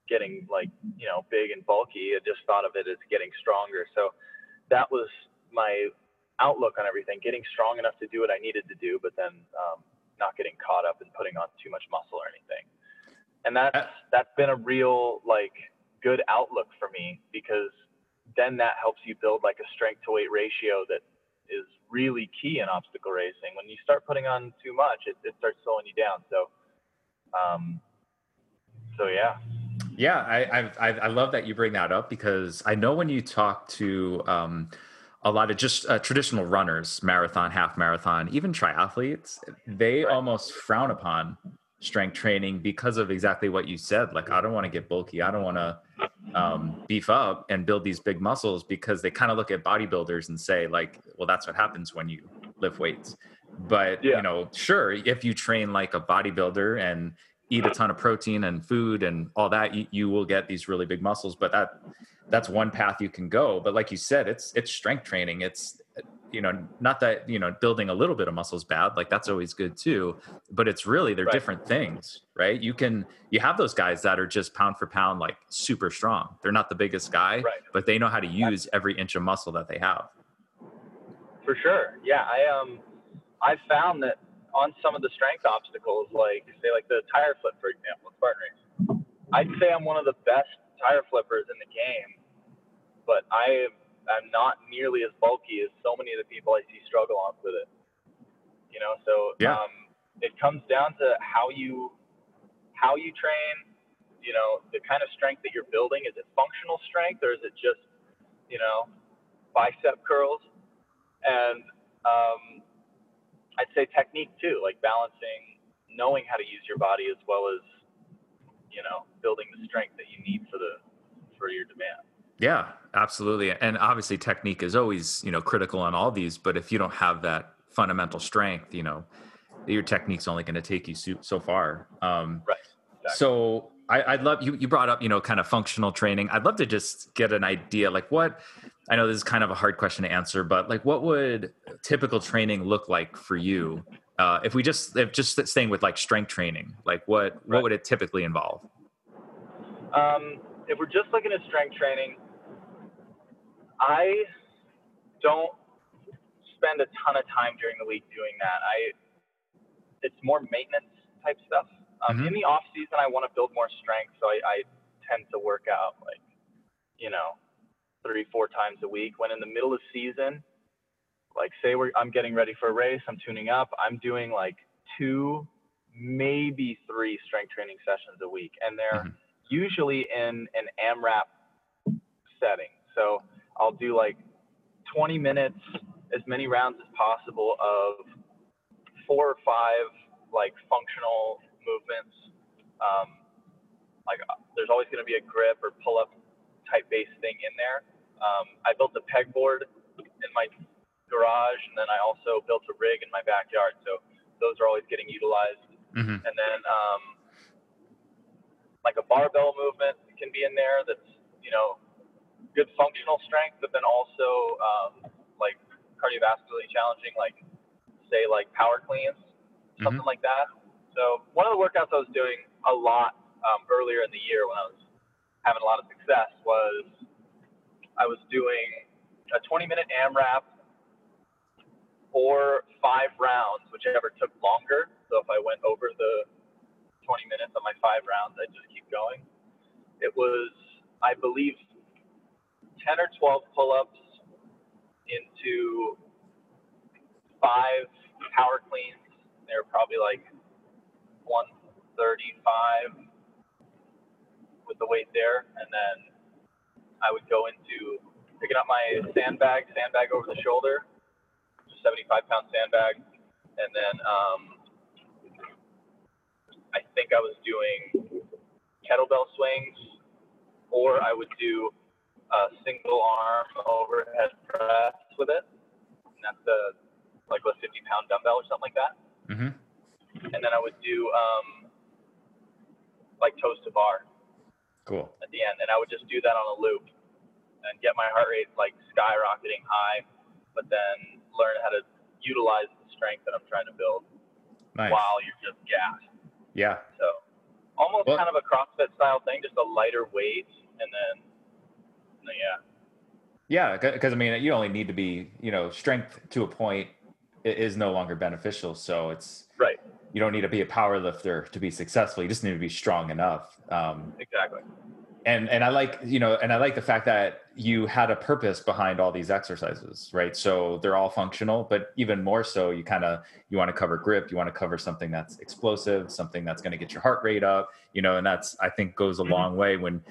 getting like you know big and bulky. I just thought of it as getting stronger. So that was my outlook on everything: getting strong enough to do what I needed to do, but then um, not getting caught up in putting on too much muscle or anything and that's uh, that's been a real like good outlook for me because then that helps you build like a strength to weight ratio that is really key in obstacle racing. When you start putting on too much, it, it starts slowing you down. So, um, so yeah. Yeah, I, I I love that you bring that up because I know when you talk to um, a lot of just uh, traditional runners, marathon, half marathon, even triathletes, they right. almost frown upon strength training because of exactly what you said. Like, I don't want to get bulky. I don't want to um, beef up and build these big muscles because they kind of look at bodybuilders and say, like, well, that's what happens when you lift weights. But, yeah. you know, sure, if you train like a bodybuilder and eat a ton of protein and food and all that, you, you will get these really big muscles. But that that's one path you can go. But like you said, it's it's strength training. It's you know, not that you know, building a little bit of muscle is bad. Like that's always good too. But it's really they're Right. different things, right? You can you have those guys that are just pound for pound like super strong. They're not the biggest guy, Right. but they know how to use every inch of muscle that they have. For sure. Yeah, I um I found that on some of the strength obstacles, like say like the tire flip for example, Spartan race, I'd say I'm one of the best tire flippers in the game, but I am not nearly as bulky as so many of the people I see struggle on with it. You know, so Yeah. um, it comes down to how you how you train. You know, the kind of strength that you're building. Is it functional strength or is it just you know bicep curls? and um, I'd say technique too, like balancing, knowing how to use your body as well as you know building the strength that you need for the for your demand. Yeah, absolutely. And obviously technique is always, you know, critical on all these, but if you don't have that fundamental strength, you know, your technique's only going to take you so, so far. Um, Right. Exactly. So I, I'd love you. You brought up, you know, kind of functional training. I'd love to just get an idea, like what. I know this is kind of a hard question to answer, but like, what would typical training look like for you? Uh, if we just, if just staying with like strength training, like what, what would it typically involve? Um, if we're just looking at strength training, I don't spend a ton of time during the week doing that. I it's more maintenance type stuff. Um, Mhm. In the off season, I want to build more strength, so I, I tend to work out like you know three four times a week. When in the middle of season, like say we're I'm getting ready for a race, I'm tuning up, I'm doing like two maybe three strength training sessions a week, and they're Mhm. usually in an AMRAP setting. So I'll do like 20 minutes, as many rounds as possible of four or five like functional movements. Um, like uh, there's always going to be a grip or pull up type base thing in there. Um, I built a pegboard in my garage, and then I also built a rig in my backyard. So those are always getting utilized Mm-hmm. and then um, like a barbell movement can be in there that's you know good functional strength but then also um, like cardiovascularly challenging like say like power cleans something like that so one of the workouts i was doing a lot um, earlier in the year when i was having a lot of success was i was doing a 20 minute amrap or five rounds, whichever took longer. So if I went over the 20 minutes on my five rounds, I'd just keep going. It was, I believe, 10 or 12 pull ups into five power cleans. They were probably like 135 with the weight there. And then I would go into picking up my sandbag, sandbag over the shoulder, 75 pound sandbag, and then um, I think I was doing kettlebell swings, or I would do a single arm overhead press with it, and that's a, like a 50 pound dumbbell or something like that. Mm-hmm. And then I would do um, like toes to bar Cool. at the end, and I would just do that on a loop and get my heart rate like skyrocketing high, but then learn how to utilize the strength that I'm trying to build Nice. while you're just gassed. Yeah. So almost Well- kind of a CrossFit style thing, just a lighter weight, and then yeah, Yeah, because I mean, you only need to be, you know, strength to a point is no longer beneficial. So it's right, you don't need to be a power lifter to be successful. You just need to be strong enough. Um, exactly. and and I like you know, and I like the fact that you had a purpose behind all these exercises, right? So they're all functional, but even more so, you kind of you want to cover grip, you want to cover something that's explosive, something that's going to get your heart rate up, you know, and that's I think goes a Mhm. long way when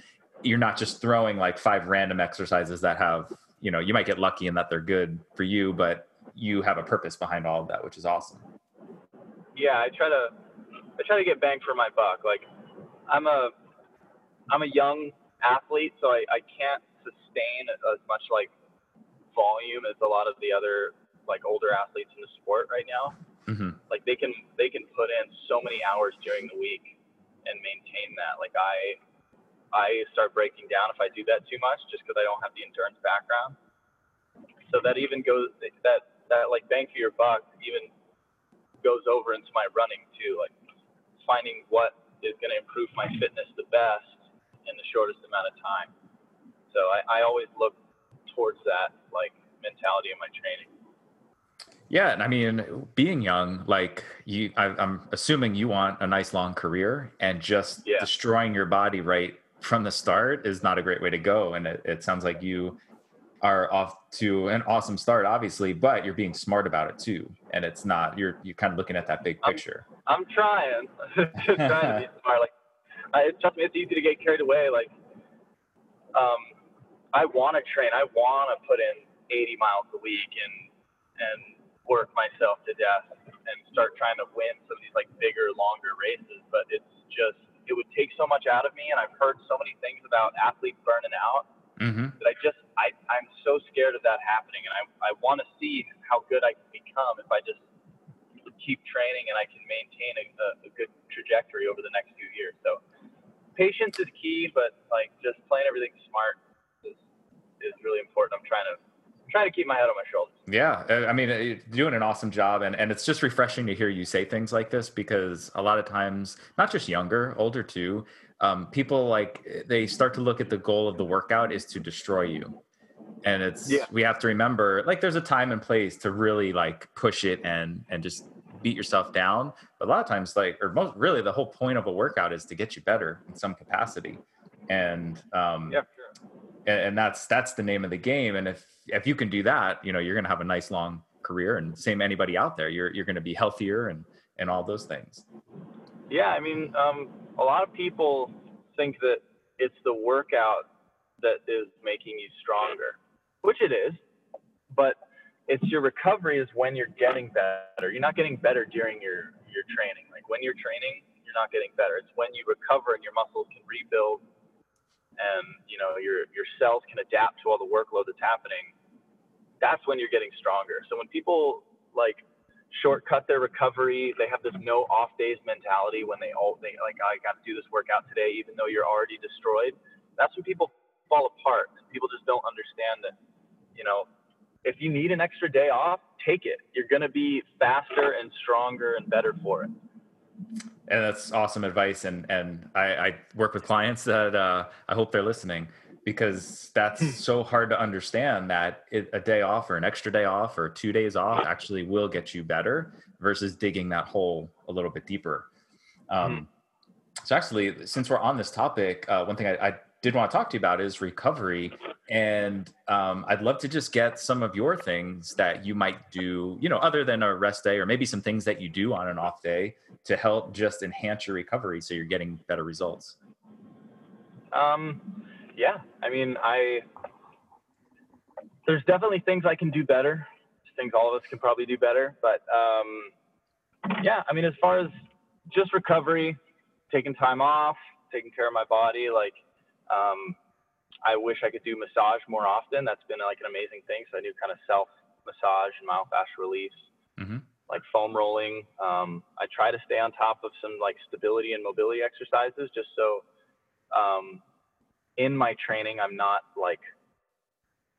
you're not just throwing like five random exercises that have you know you might get lucky in that they're good for you, but you have a purpose behind all of that, which is awesome. Yeah, I try to I try to get bang for my buck. Like I'm a I'm a young athlete, so I, I can't sustain as much like volume as a lot of the other like older athletes in the sport right now. hmm Like they can they can put in so many hours during the week and maintain that. Like I I start breaking down if I do that too much, just because I don't have the endurance background. So that even goes that that like bang for your buck even goes over into my running too. Like finding what is going to improve my fitness the best in the shortest amount of time. So I, I always look towards that like mentality in my training. Yeah, and I mean, being young, like you, I, am assuming you want a nice long career, and just yeah. destroying your body right from the start is not a great way to go. And it, it sounds like you are off to an awesome start, obviously, but you're being smart about it too. And it's not you're you're kind of looking at that big picture. I'm, I'm trying, trying to be smart. Like, I, trust me, it's easy to get carried away. Like, um, I want to train. I want to put in 80 miles a week and and work myself to death and start trying to win some of these like bigger, longer races. But it's just it would take so much out of me. And I've heard so many things about athletes burning out mm-hmm. that I just I, I'm so scared of that happening, and I, I want to see how good I can become if I just keep training and I can maintain a, a, good trajectory over the next few years. So patience is key, but like just playing everything smart is, is really important. I'm trying to trying to keep my head on my shoulders. Yeah, uh, I mean, uh, you're doing an awesome job, and and it's just refreshing to hear you say things like this because a lot of times, not just younger, older too, um, people like they start to look at the goal of the workout is to destroy you and it's yeah. we have to remember like there's a time and place to really like push it and and just beat yourself down but a lot of times like or most really the whole point of a workout is to get you better in some capacity and um yeah, sure. And, and that's that's the name of the game and if if you can do that you know you're gonna have a nice long career and same anybody out there you're you're gonna be healthier and and all those things yeah i mean um a lot of people think that it's the workout that is making you stronger, which it is, but it's your recovery is when you're getting better. You're not getting better during your your training. Like when you're training, you're not getting better. It's when you recover and your muscles can rebuild and you know your your cells can adapt to all the workload that's happening. That's when you're getting stronger. So when people like shortcut their recovery. They have this no off days mentality when they all they like I got to do this workout today, even though you're already destroyed. That's when people fall apart. People just don't understand that. You know, if you need an extra day off, take it. You're going to be faster and stronger and better for it. And that's awesome advice. And and I, I work with clients that uh, I hope they're listening because that's hmm. so hard to understand that it, a day off or an extra day off or two days off actually will get you better versus digging that hole a little bit deeper. Um, mm So, actually, since we're on this topic, uh, one thing I, I, did want to talk to you about is recovery. And um, I'd love to just get some of your things that you might do, you know, other than a rest day, or maybe some things that you do on an off day to help just enhance your recovery so you're getting better results. Um, yeah, I mean, I there's definitely things I can do better. Things all of us can probably do better, but um, yeah, I mean, as far as just recovery, taking time off, taking care of my body, like um, I wish I could do massage more often. That's been like an amazing thing. So I do kind of self massage and myofascial release, mm-hmm. like foam rolling. Um, I try to stay on top of some like stability and mobility exercises just so um, in my training, I'm not like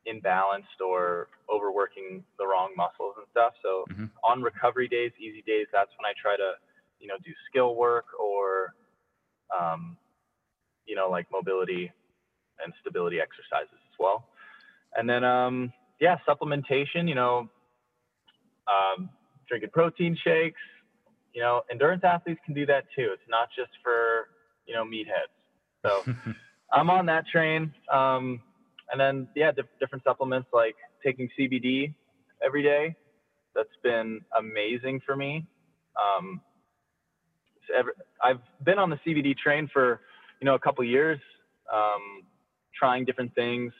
imbalanced or overworking the wrong muscles and stuff. So mm-hmm. on recovery days, easy days, that's when I try to, you know, do skill work or, um, you know, like mobility and stability exercises as well. And then, um, yeah, supplementation, you know, um, drinking protein shakes, you know, endurance athletes can do that too. It's not just for, you know, meatheads. So, I'm on that train. Um, and then yeah, di- different supplements like taking CBD every day. That's been amazing for me. Um, every, I've been on the CBD train for you know a couple years, um, trying different things.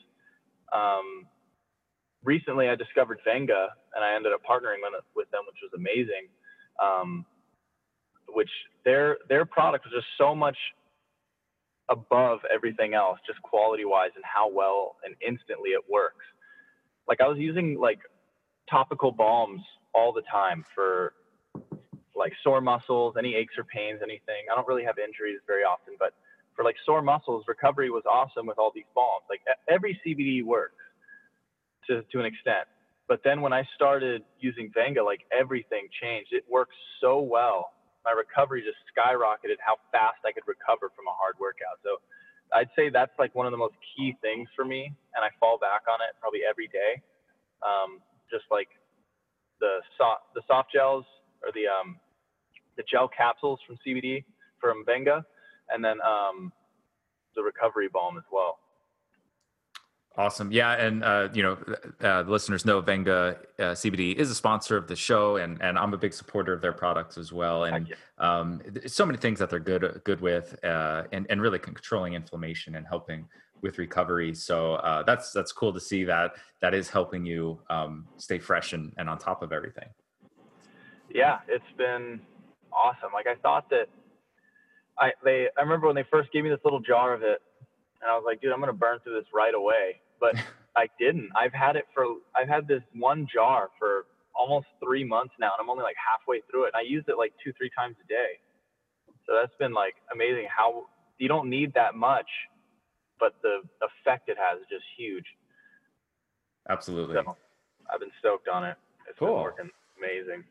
Um, recently, I discovered Venga, and I ended up partnering with them, which was amazing. Um, which their their product was just so much above everything else, just quality wise and how well and instantly it works. Like I was using like topical balms all the time for like sore muscles, any aches or pains, anything. I don't really have injuries very often, but for like sore muscles, recovery was awesome with all these balms. Like every CBD works to, to an extent, but then when I started using Venga, like everything changed. It works so well. My recovery just skyrocketed how fast I could recover from a hard workout. So I'd say that's like one of the most key things for me. And I fall back on it probably every day. Um, just like the soft, the soft gels or the, um, the gel capsules from CBD from Venga, and then um, the recovery balm as well. Awesome. Yeah. And, uh, you know, uh, the listeners know Venga uh, CBD is a sponsor of the show and, and I'm a big supporter of their products as well. And um, so many things that they're good, good with uh, and, and really controlling inflammation and helping with recovery. So uh, that's, that's cool to see that that is helping you um, stay fresh and, and on top of everything. Yeah, it's been awesome. Like I thought that I, they, I remember when they first gave me this little jar of it and I was like, dude, I'm going to burn through this right away but I didn't. I've had it for I've had this one jar for almost three months now, and I'm only like halfway through it. And I use it like two, three times a day. So that's been like amazing. How you don't need that much, but the effect it has is just huge. Absolutely. So I've been stoked on it. It's cool. been working amazing.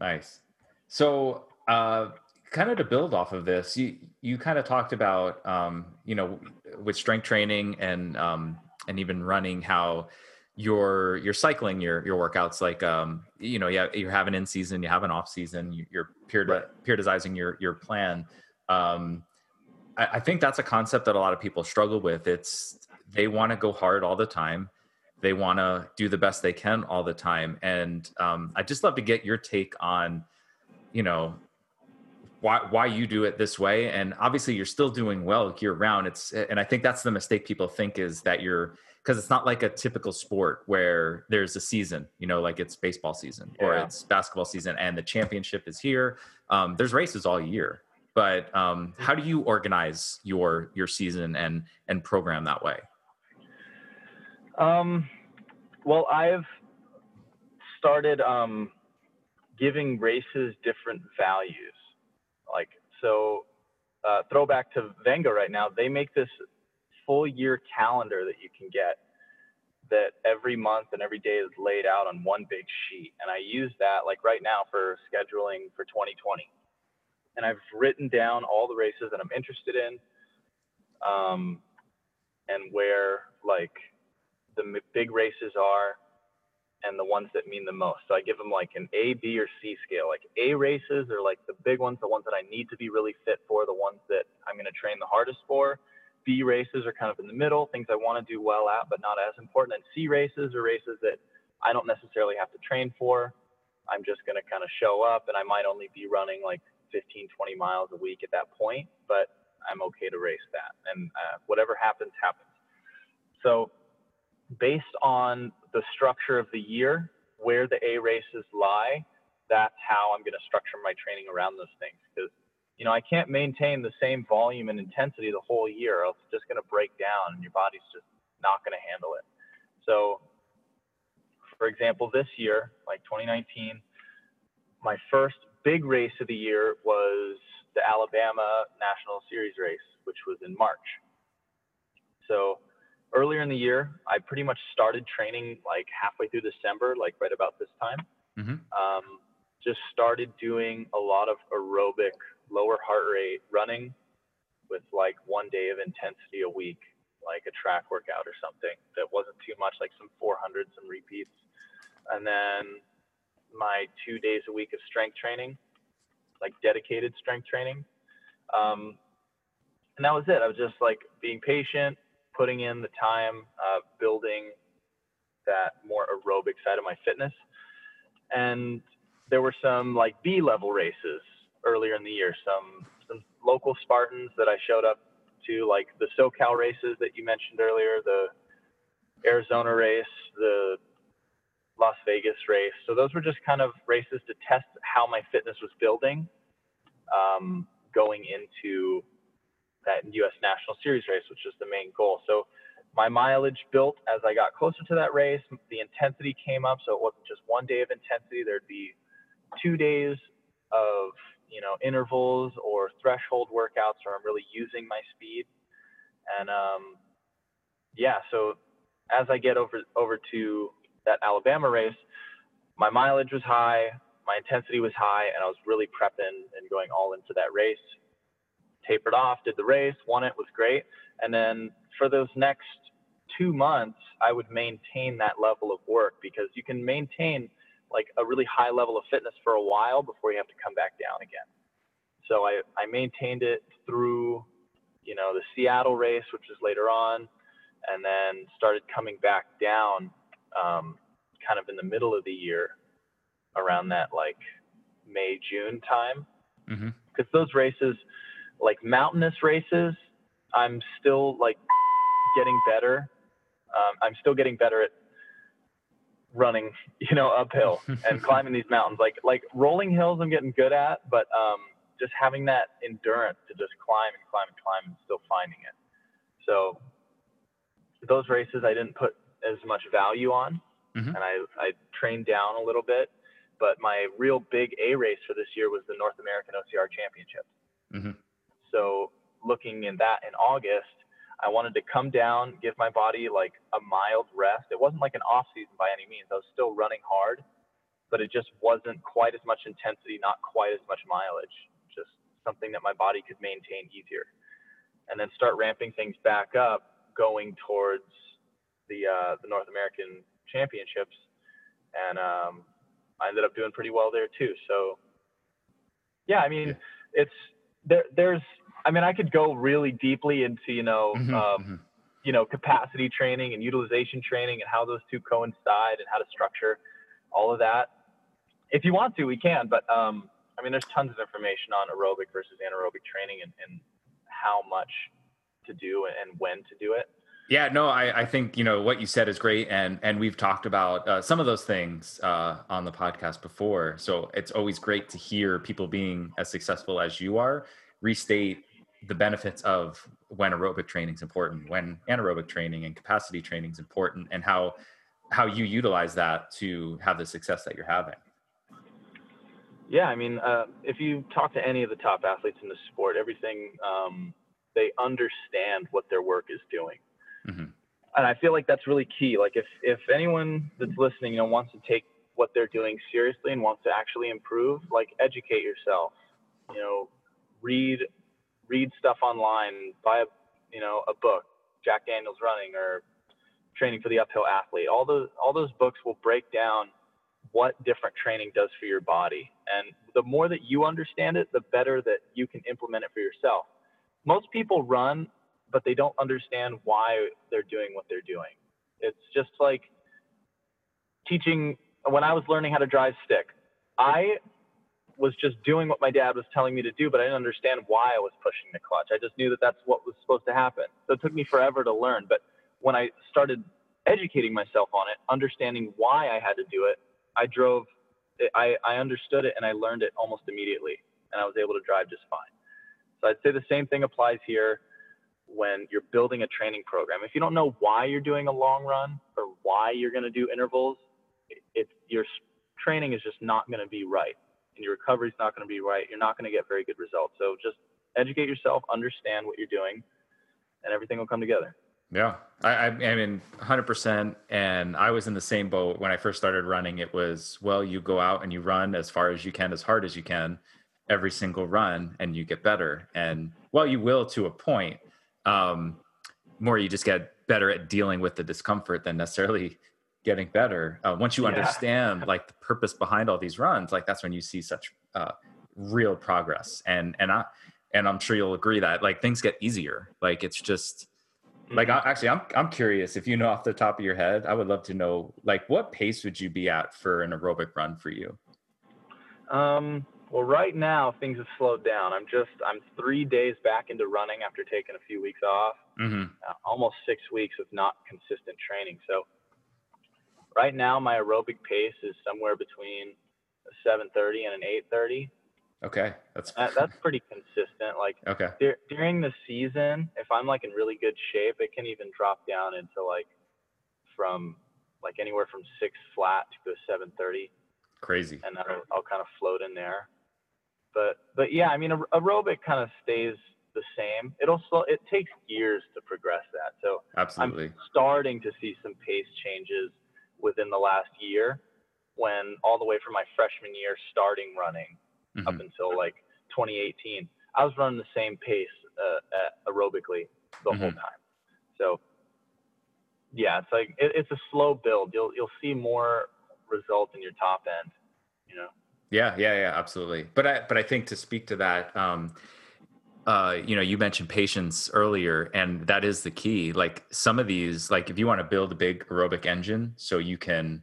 Nice. So, uh, kind of to build off of this, you you kind of talked about, um, you know, with strength training and um, and even running how you're you're cycling your your workouts like um you know yeah you have an in season you have an off season you're period, right. periodizing your your plan. Um I, I think that's a concept that a lot of people struggle with. It's they want to go hard all the time. They want to do the best they can all the time. And um, i just love to get your take on you know why why you do it this way and obviously you're still doing well year round. It's and i think that's the mistake people think is that you're because it's not like a typical sport where there's a season you know like it's baseball season or it's basketball season and the championship is here. Um, there's races all year but um, how do you organize your your season and and program that way? Um, well i've started um, giving races different values like, so uh, throwback to Venga right now, they make this full year calendar that you can get that every month and every day is laid out on one big sheet. And I use that like right now for scheduling for 2020. And I've written down all the races that I'm interested in um, and where like the big races are and the ones that mean the most. So I give them like an A, B, or C scale. Like A races are like the big ones, the ones that I need to be really fit for, the ones that I'm going to train the hardest for. B races are kind of in the middle, things I want to do well at, but not as important. And C races are races that I don't necessarily have to train for. I'm just going to kind of show up and I might only be running like 15, 20 miles a week at that point, but I'm okay to race that. And uh, whatever happens, happens. So based on the structure of the year, where the A races lie, that's how I'm going to structure my training around those things. Because, you know, I can't maintain the same volume and intensity the whole year, it's just going to break down and your body's just not going to handle it. So, for example, this year, like 2019, my first big race of the year was the Alabama National Series race, which was in March. So, earlier in the year, I pretty much started training like halfway through December, like right about this time. Mm-hmm. Um, just started doing a lot of aerobic, lower heart rate running with like one day of intensity a week, like a track workout or something that wasn't too much, like some 400, some repeats. And then my two days a week of strength training, like dedicated strength training. Um, and that was it. I was just like being patient, putting in the time uh, building that more aerobic side of my fitness. And there were some like B level races earlier in the year, some some local Spartans that I showed up to, like the SoCal races that you mentioned earlier, the Arizona race, the Las Vegas race. So those were just kind of races to test how my fitness was building um, going into that U.S. National Series race, which is the main goal. So my mileage built as I got closer to that race. The intensity came up, so it wasn't just one day of intensity. There'd be two days of you know intervals or threshold workouts where I'm really using my speed. And um, yeah, so as I get over over to that Alabama race, my mileage was high, my intensity was high, and I was really prepping and going all into that race. Tapered off, did the race, won it, was great. And then for those next two months, I would maintain that level of work because you can maintain like a really high level of fitness for a while before you have to come back down again. So I, I maintained it through, you know, the Seattle race, which was later on, and then started coming back down um, kind of in the middle of the year around that like May, June time. Because mm-hmm. those races, like mountainous races, I'm still like getting better. Um, I'm still getting better at running, you know, uphill and climbing these mountains. Like like rolling hills, I'm getting good at, but um, just having that endurance to just climb and climb and climb and still finding it. So those races, I didn't put as much value on, mm-hmm. and I I trained down a little bit. But my real big A race for this year was the North American OCR Championship. Mm-hmm. So looking in that in August, I wanted to come down, give my body like a mild rest. It wasn't like an off season by any means. I was still running hard, but it just wasn't quite as much intensity, not quite as much mileage. Just something that my body could maintain easier. And then start ramping things back up, going towards the uh, the North American Championships, and um, I ended up doing pretty well there too. So, yeah, I mean, yeah. it's there. There's I mean, I could go really deeply into, you know, mm-hmm, um, mm-hmm. you know, capacity training and utilization training and how those two coincide and how to structure all of that. If you want to, we can, but um, I mean, there's tons of information on aerobic versus anaerobic training and, and how much to do and when to do it. Yeah, no, I, I think you know what you said is great, and and we've talked about uh, some of those things uh, on the podcast before. So it's always great to hear people being as successful as you are restate the benefits of when aerobic training is important, when anaerobic training and capacity training is important, and how how you utilize that to have the success that you're having. Yeah, I mean, uh, if you talk to any of the top athletes in the sport, everything um, they understand what their work is doing, mm-hmm. and I feel like that's really key. Like if if anyone that's listening, you know, wants to take what they're doing seriously and wants to actually improve, like educate yourself. You know, read read stuff online, buy a you know a book, Jack Daniels Running or Training for the Uphill Athlete. All those all those books will break down what different training does for your body, and the more that you understand it, the better that you can implement it for yourself. Most people run, but they don't understand why they're doing what they're doing. It's just like teaching when I was learning how to drive stick. I was just doing what my dad was telling me to do, but I didn't understand why I was pushing the clutch. I just knew that that's what was supposed to happen. So it took me forever to learn. But when I started educating myself on it, understanding why I had to do it, I drove, I, I understood it and I learned it almost immediately. And I was able to drive just fine. So I'd say the same thing applies here when you're building a training program. If you don't know why you're doing a long run or why you're going to do intervals, it's your training is just not going to be right and your recovery is not going to be right, you're not going to get very good results. So just educate yourself, understand what you're doing, and everything will come together. Yeah, I, I, mean, 100%. And I was in the same boat when I first started running. It was, well, you go out and you run as far as you can, as hard as you can, every single run, and you get better. And well, you will to a point. Um, more you just get better at dealing with the discomfort than necessarily getting better. Uh, once you yeah. understand like the purpose behind all these runs, like that's when you see such uh, real progress. And and I and I'm sure you'll agree that like things get easier. Like it's just mm-hmm. like I, actually I'm I'm curious if you know off the top of your head. I would love to know like what pace would you be at for an aerobic run for you? Um. Well, right now things have slowed down. I'm just I'm three days back into running after taking a few weeks off. Mm-hmm. Uh, almost six weeks of not consistent training. So right now my aerobic pace is somewhere between 7:30 and an 8:30. Okay, that's that, that's pretty consistent. Like okay, dur- during the season, if I'm like in really good shape, it can even drop down into like from like anywhere from six flat to a 7:30. Crazy. And I'll, I'll kind of float in there. But but yeah, I mean aerobic kind of stays the same. It'll slow. It takes years to progress that. So absolutely, I'm starting to see some pace changes within the last year when all the way from my freshman year starting running mm-hmm. up until like 2018 i was running the same pace uh, aerobically the mm-hmm. whole time so yeah it's like it, it's a slow build you'll you'll see more results in your top end you know yeah yeah yeah absolutely but i but i think to speak to that um uh, you know, you mentioned patience earlier, and that is the key. Like some of these, like if you want to build a big aerobic engine so you can,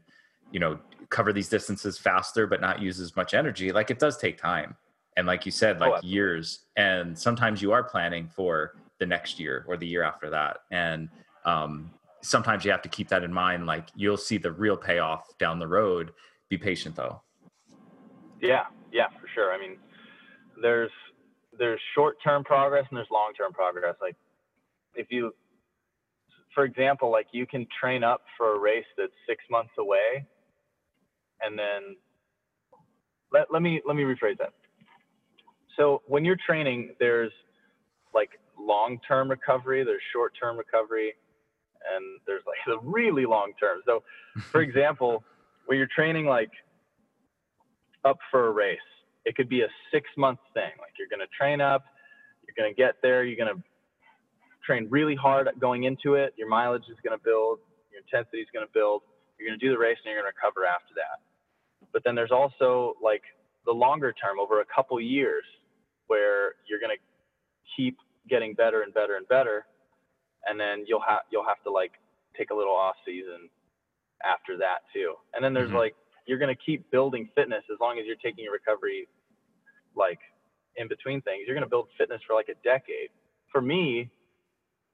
you know, cover these distances faster but not use as much energy, like it does take time. And like you said, like oh, years. And sometimes you are planning for the next year or the year after that. And um, sometimes you have to keep that in mind. Like you'll see the real payoff down the road. Be patient though. Yeah, yeah, for sure. I mean, there's there's short term progress and there's long term progress. Like if you, for example, like you can train up for a race that's six months away, and then let, let me let me rephrase that. So when you're training, there's like long term recovery, there's short term recovery, and there's like the really long term. So, for example, when you're training like up for a race, it could be a six month thing. Like you're going to train up, you're going to get there, you're going to train really hard going into it. Your mileage is going to build, your intensity is going to build. You're going to do the race and you're going to recover after that. But then there's also like the longer term over a couple years where you're going to keep getting better and better and better. And then you'll have, you'll have to like take a little off season after that too. And then there's mm-hmm. like you're going to keep building fitness as long as you're taking your recovery like in between things. You're going to build fitness for like a decade. For me,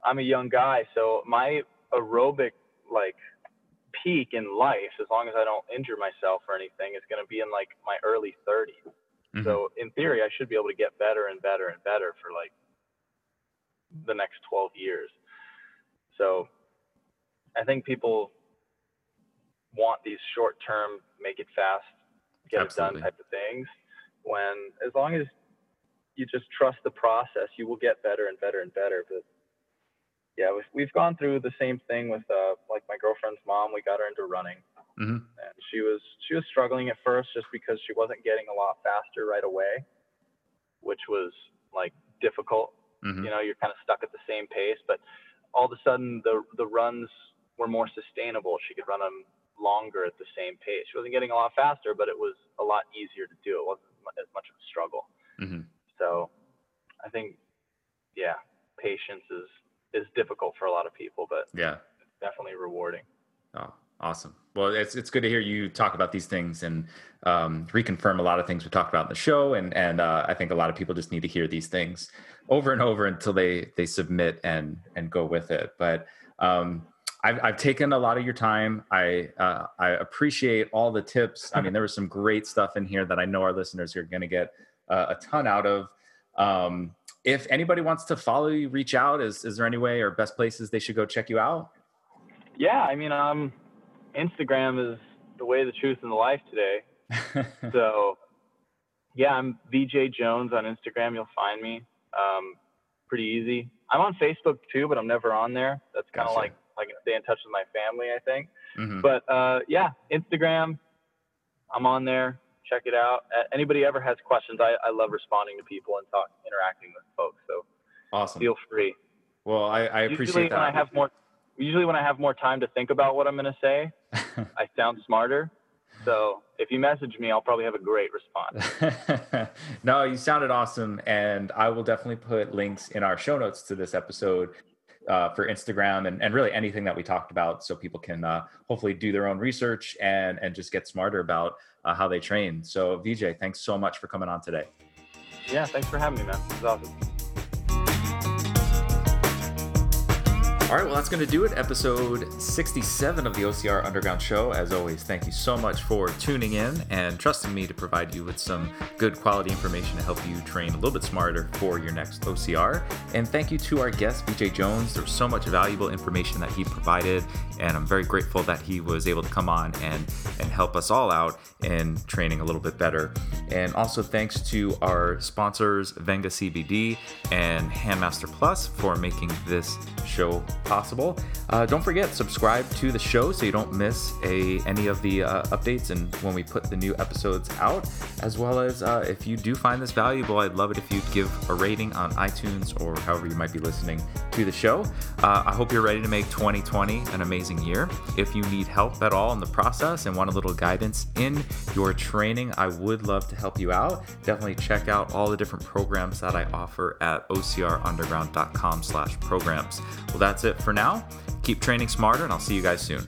I'm a young guy, so my aerobic like peak in life, as long as I don't injure myself or anything, is going to be in like my early 30s. Mm-hmm. So in theory, I should be able to get better and better and better for like the next 12 years. So I think people want these short term, make it fast, get Absolutely. it done type of things. When as long as you just trust the process, you will get better and better and better. But yeah, we've, we've gone through the same thing with uh, like my girlfriend's mom. We got her into running, mm-hmm. and she was she was struggling at first just because she wasn't getting a lot faster right away, which was like difficult. Mm-hmm. You know, you're kind of stuck at the same pace, but all of a sudden the the runs were more sustainable. She could run them longer at the same pace. She wasn't getting a lot faster, but it was a lot easier to do. It wasn't as much of a struggle. Mm-hmm. So I think, yeah, patience is is difficult for a lot of people, but yeah, definitely rewarding. Oh, awesome. Well, it's it's good to hear you talk about these things and um, reconfirm a lot of things we talked about in the show, and and uh, I think a lot of people just need to hear these things over and over until they they submit and and go with it. But um, I've, I've taken a lot of your time. I uh, I appreciate all the tips. I mean, there was some great stuff in here that I know our listeners are going to get uh, a ton out of. Um, if anybody wants to follow you, reach out. Is is there any way or best places they should go check you out? Yeah, I mean, um, Instagram is the way, the truth, and the life today. so, yeah, I'm Veejay Jones on Instagram. You'll find me. Um, pretty easy. I'm on Facebook too, but I'm never on there. That's kind of gotcha. like like stay in touch with my family. I think. Mm-hmm. But uh, yeah, Instagram, I'm on there. Check it out. Uh, anybody ever has questions, I, I love responding to people and talk, interacting with folks. So awesome. Feel free. Well, I, I appreciate usually that. When I have more, usually when I have more time to think about what I'm going to say, I sound smarter. So if you message me, I'll probably have a great response. no, you sounded awesome. And I will definitely put links in our show notes to this episode uh, for Instagram and, and really anything that we talked about so people can uh, hopefully do their own research and, and just get smarter about uh, how they train. So, Veejay, thanks so much for coming on today. Yeah, thanks for having me, man. This is awesome. All right, well, that's going to do it. Episode 67 of the OCR Underground Show. As always, thank you so much for tuning in and trusting me to provide you with some good quality information to help you train a little bit smarter for your next OCR. And thank you to our guest, Veejay Jones. There was so much valuable information that he provided, and I'm very grateful that he was able to come on and, and help us all out in training a little bit better. And also, thanks to our sponsors, Venga CBD and Handmaster Plus, for making this show possible. Uh, don't forget, subscribe to the show so you don't miss a any of the uh, updates and when we put the new episodes out. As well as uh, if you do find this valuable, I'd love it if you'd give a rating on iTunes or however you might be listening to the show. Uh, I hope you're ready to make 2020 an amazing year. If you need help at all in the process and want a little guidance in your training, I would love to help you out. Definitely check out all the different programs that I offer at ocrunderground.com slash programs. Well, that's it for now. Keep training smarter, and I'll see you guys soon.